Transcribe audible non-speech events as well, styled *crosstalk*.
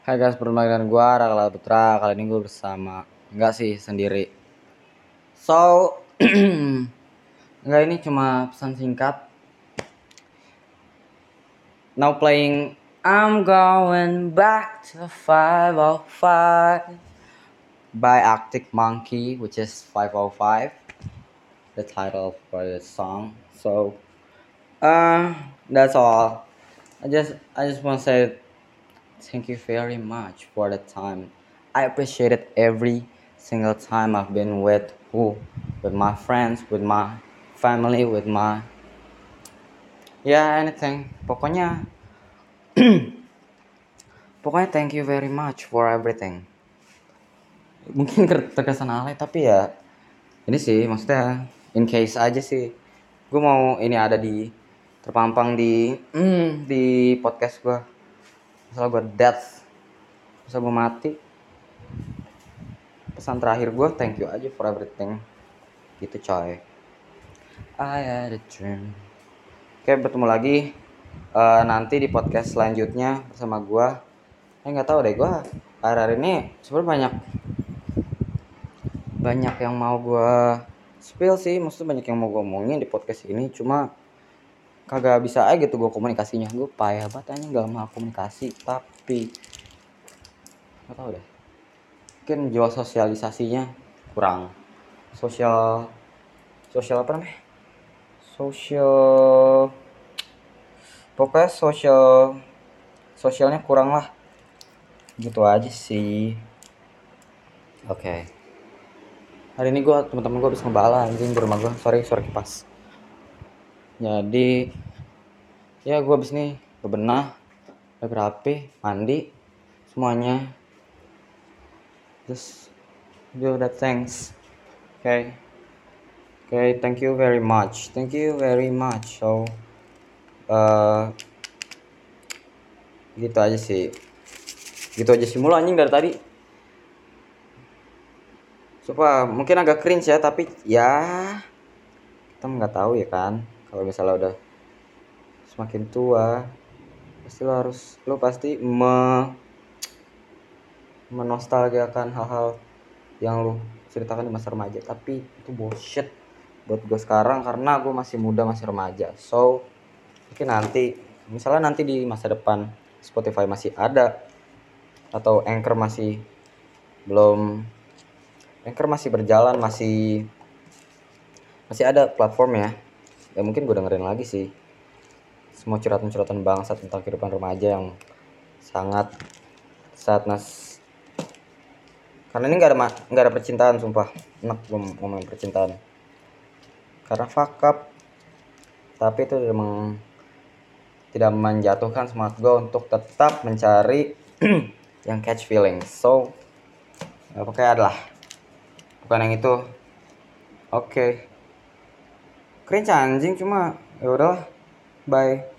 Hai guys, bertemu dengan gue Raka Putra. Kali ini gue bersama enggak sih sendiri. So, *clears throat* enggak ini cuma pesan singkat. Now playing I'm going back to 505 by Arctic Monkey, which is 505. The title for the song. So, uh, that's all. I just I just want to say thank you very much for the time. I appreciate it every single time I've been with who, with my friends, with my family, with my yeah anything. Pokoknya *clears throat* pokoknya thank you very much for everything. Mungkin ter- terkesan alay tapi ya ini sih maksudnya in case aja sih. Gue mau ini ada di terpampang di mm, di podcast gue. Misal gue death, misal gue mati. Pesan terakhir gue thank you aja for everything. Gitu coy. I had a dream. Oke bertemu lagi eh, nanti di podcast selanjutnya bersama gue. Eh nggak tahu deh gue akhir-akhir ini sebenarnya banyak banyak yang mau gue spill sih, maksudnya banyak yang mau gue omongin di podcast ini. Cuma kagak bisa aja gitu gue komunikasinya. Gue payah banget aja nggak mau komunikasi, tapi nggak tahu deh. Mungkin jual sosialisasinya kurang. Sosial sosial apa namanya? Sosial pokoknya sosial sosialnya kurang lah gitu aja sih oke hari ini gue teman-teman gue habis ngebala anjing di rumah gue sorry suara kipas jadi ya gue habis nih bebenah rapi mandi semuanya. Terus do that thanks. Oke okay. oke okay, thank you very much. Thank you very much. So uh, gitu aja sih. Gitu aja sih mulu anjing dari tadi. Sumpah mungkin agak cringe ya tapi ya kita nggak tahu ya kan kalau misalnya udah semakin tua pasti lo harus lo pasti me menostalgiakan hal-hal yang lo ceritakan di masa remaja. Tapi itu bullshit buat gue sekarang karena gue masih muda masih remaja. So mungkin nanti misalnya nanti di masa depan Spotify masih ada atau Anchor masih belum Anchor masih berjalan masih masih ada platform ya ya mungkin gue dengerin lagi sih. Semua curhatan-curhatan bangsa tentang kehidupan remaja yang sangat sadness karena ini nggak ada nggak ada percintaan sumpah. Enak gue ngomongin percintaan. Karena fuck up. Tapi itu memang tidak menjatuhkan semangat gue untuk tetap mencari *clears throat* yang catch feeling so ya, pokoknya adalah. Bukan yang itu. Oke. okay. Keren anjing. Cuma ya udahlah. Bye